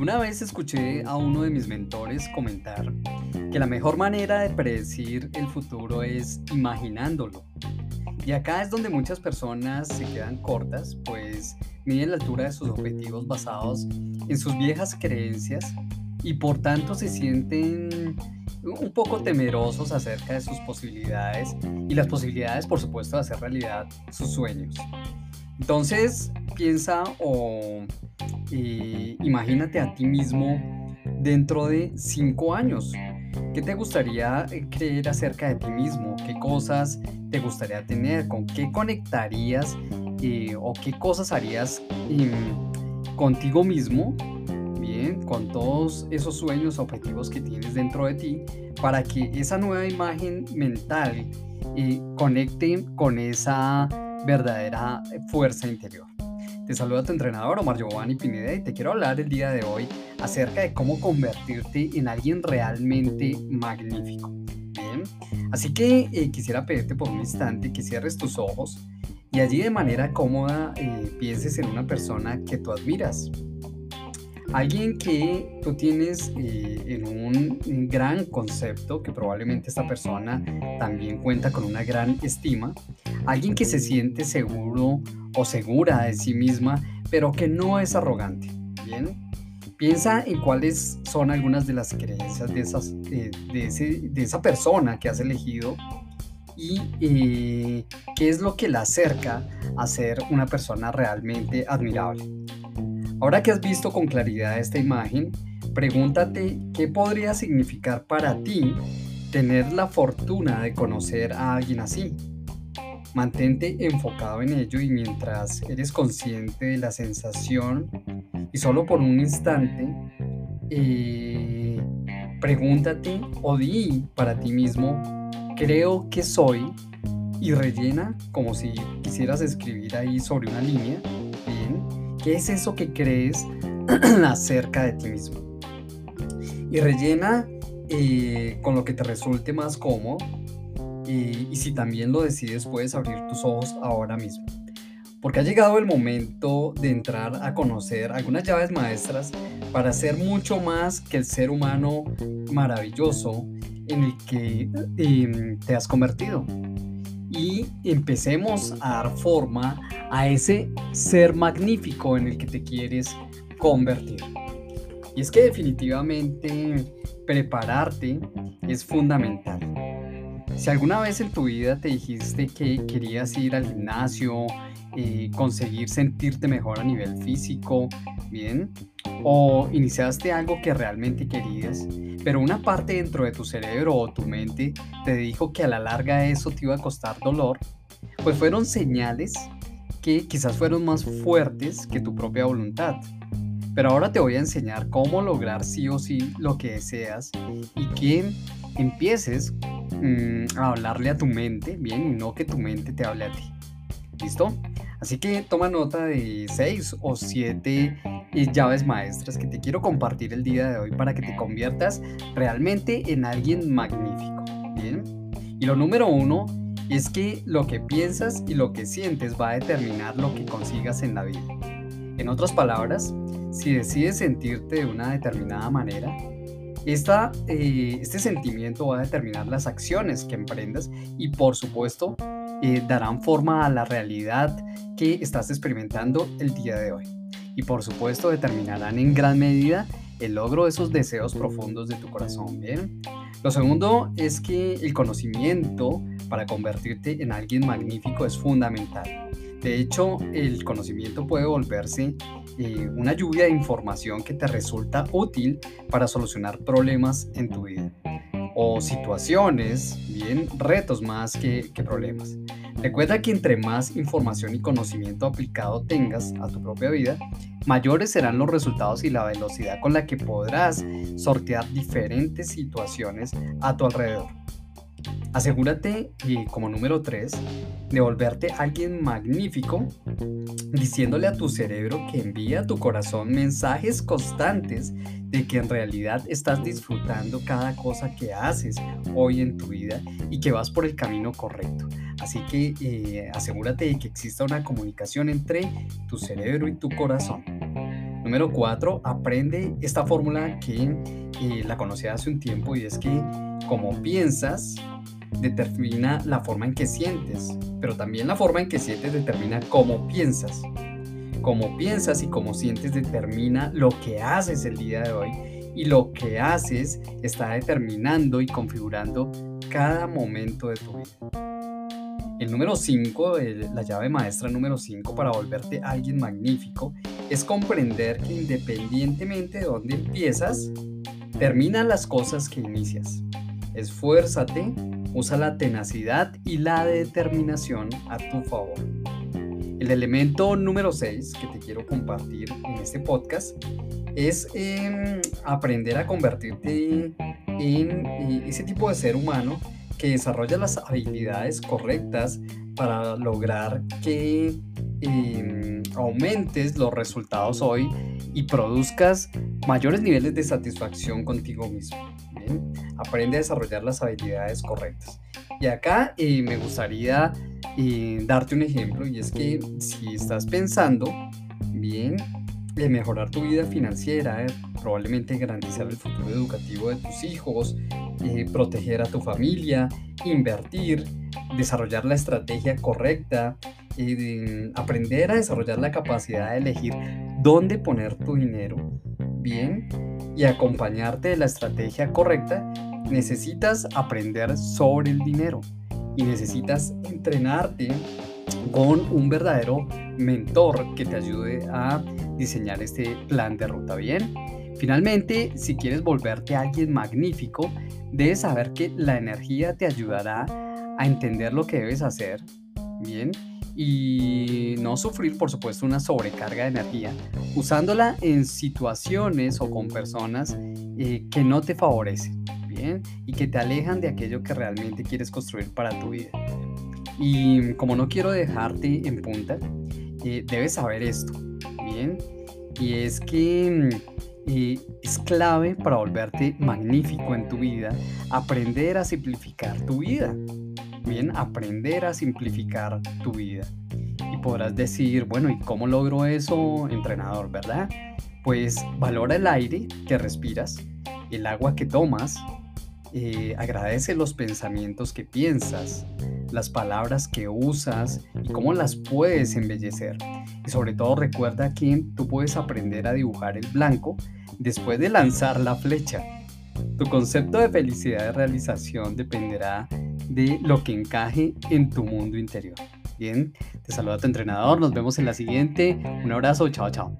Alguna vez escuché a uno de mis mentores comentar que la mejor manera de predecir el futuro es imaginándolo. Y acá es donde muchas personas se quedan cortas, pues miden la altura de sus objetivos basados en sus viejas creencias y por tanto se sienten un poco temerosos acerca de sus posibilidades y las posibilidades, por supuesto, de hacer realidad sus sueños. Entonces, piensa o eh, imagínate a ti mismo dentro de cinco años. ¿Qué te gustaría eh, creer acerca de ti mismo? ¿Qué cosas te gustaría tener? ¿Con qué conectarías? Eh, ¿O qué cosas harías em, contigo mismo? Bien, con todos esos sueños, objetivos que tienes dentro de ti, para que esa nueva imagen mental conecte con esa verdadera fuerza interior. Te saluda tu entrenador Omar Giovanni Pineda y te quiero hablar el día de hoy acerca de cómo convertirte en alguien realmente magnífico. Bien, así que eh, quisiera pedirte por un instante que cierres tus ojos y allí de manera cómoda eh, pienses en una persona que tú admiras. Alguien que tú tienes eh, en un gran concepto, que probablemente esta persona también cuenta con una gran estima. Alguien que se siente seguro o segura de sí misma, pero que no es arrogante. Bien, piensa en cuáles son algunas de las creencias de, esas, de, esa persona que has elegido y eh, qué es lo que la acerca a ser una persona realmente admirable. Ahora que has visto con claridad esta imagen, pregúntate qué podría significar para ti tener la fortuna de conocer a alguien así. Mantente enfocado en ello y mientras eres consciente de la sensación y solo por un instante, eh, pregúntate o di para ti mismo, creo que soy y rellena como si quisieras escribir ahí sobre una línea, bien, ¿qué es eso que crees acerca de ti mismo? Y rellena eh, con lo que te resulte más cómodo y, si también lo decides puedes abrir tus ojos ahora mismo. Porque ha llegado el momento de entrar a conocer algunas llaves maestras para ser mucho más que el ser humano maravilloso en el que em, te has convertido. Y empecemos a dar forma a ese ser magnífico en el que te quieres convertir. Y es que definitivamente prepararte es fundamental. Si alguna vez en tu vida te dijiste que querías ir al gimnasio, eh, conseguir sentirte mejor a nivel físico, bien, o iniciaste algo que realmente querías, pero una parte dentro de tu cerebro o tu mente te dijo que a la larga eso te iba a costar dolor, pues fueron señales que quizás fueron más fuertes que tu propia voluntad. Pero ahora te voy a enseñar cómo lograr sí o sí lo que deseas y que empieces mm, a hablarle a tu mente, bien, y no que tu mente te hable a ti. ¿Listo? Así que toma nota de seis o siete eh, llaves maestras que te quiero compartir el día de hoy para que te conviertas realmente en alguien magnífico. Bien. Y lo número uno es que lo que piensas y lo que sientes va a determinar lo que consigas en la vida. En otras palabras, si decides sentirte de una determinada manera, eh, este sentimiento va a determinar las acciones que emprendas y por supuesto eh, darán forma a la realidad que estás experimentando el día de hoy. Y por supuesto determinarán en gran medida el logro de esos deseos profundos de tu corazón. Bien. Lo segundo es que el conocimiento para convertirte en alguien magnífico es fundamental. De hecho, el conocimiento puede volverse eh, una lluvia de información que te resulta útil para solucionar problemas en tu vida o situaciones, bien, retos más que, que problemas. Recuerda que entre más información y conocimiento aplicado tengas a tu propia vida, mayores serán los resultados y la velocidad con la que podrás sortear diferentes situaciones a tu alrededor. Asegúrate, y como número 3, de volverte alguien magnífico, diciéndole a tu cerebro que envía a tu corazón mensajes constantes de que en realidad estás disfrutando cada cosa que haces hoy en tu vida y que vas por el camino correcto. Así que eh, asegúrate de que exista una comunicación entre tu cerebro y tu corazón. Número cuatro, aprende esta fórmula que eh, la conocí hace un tiempo y es que como piensas determina la forma en que sientes, pero también la forma en que sientes determina cómo piensas. Cómo piensas y cómo sientes determina lo que haces el día de hoy y lo que haces está determinando y configurando cada momento de tu vida. El número 5, la llave maestra número 5 para volverte alguien magnífico, es comprender que independientemente de dónde empiezas, terminan las cosas que inicias. Esfuérzate, usa la tenacidad y la determinación a tu favor. El elemento número 6 que te quiero compartir en este podcast es em, aprender a convertirte en eh, ese tipo de ser humano que desarrolla las habilidades correctas para lograr que em, aumentes los resultados hoy y produzcas mayores niveles de satisfacción contigo mismo. Aprende a desarrollar las habilidades correctas. Y acá eh, me gustaría eh, darte un ejemplo y es que si estás pensando bien de mejorar tu vida financiera, probablemente garantizar el futuro educativo de tus hijos, eh, proteger a tu familia, invertir, desarrollar la estrategia correcta, eh, aprender a desarrollar la capacidad de elegir dónde poner tu dinero, bien, y acompañarte de la estrategia correcta, necesitas aprender sobre el dinero y necesitas entrenarte con un verdadero mentor que te ayude a diseñar este plan de ruta bien. Finalmente, si quieres volverte alguien magnífico, debes saber que la energía te ayudará a entender lo que debes hacer, bien, y no sufrir, por supuesto, una sobrecarga de energía usándola en situaciones o con personas eh, que no te favorecen, bien, y que te alejan de aquello que realmente quieres construir para tu vida. Y como no quiero dejarte en punta, eh, debes saber esto, bien, y es que mm, es clave para volverte magnífico en tu vida, aprender a simplificar tu vida. Bien, aprender a simplificar tu vida. Y podrás decir, bueno, ¿y cómo logro eso, entrenador, verdad? Pues valora el aire que respiras, el agua que tomas, eh, agradece los pensamientos que piensas, las palabras que usas y cómo las puedes embellecer. Y sobre todo recuerda que tú puedes aprender a dibujar el blanco después de lanzar la flecha. Tu concepto de felicidad y realización dependerá de lo que encaje en tu mundo interior. Bien, te saluda tu entrenador, nos vemos en la siguiente. Un abrazo, chao, chao.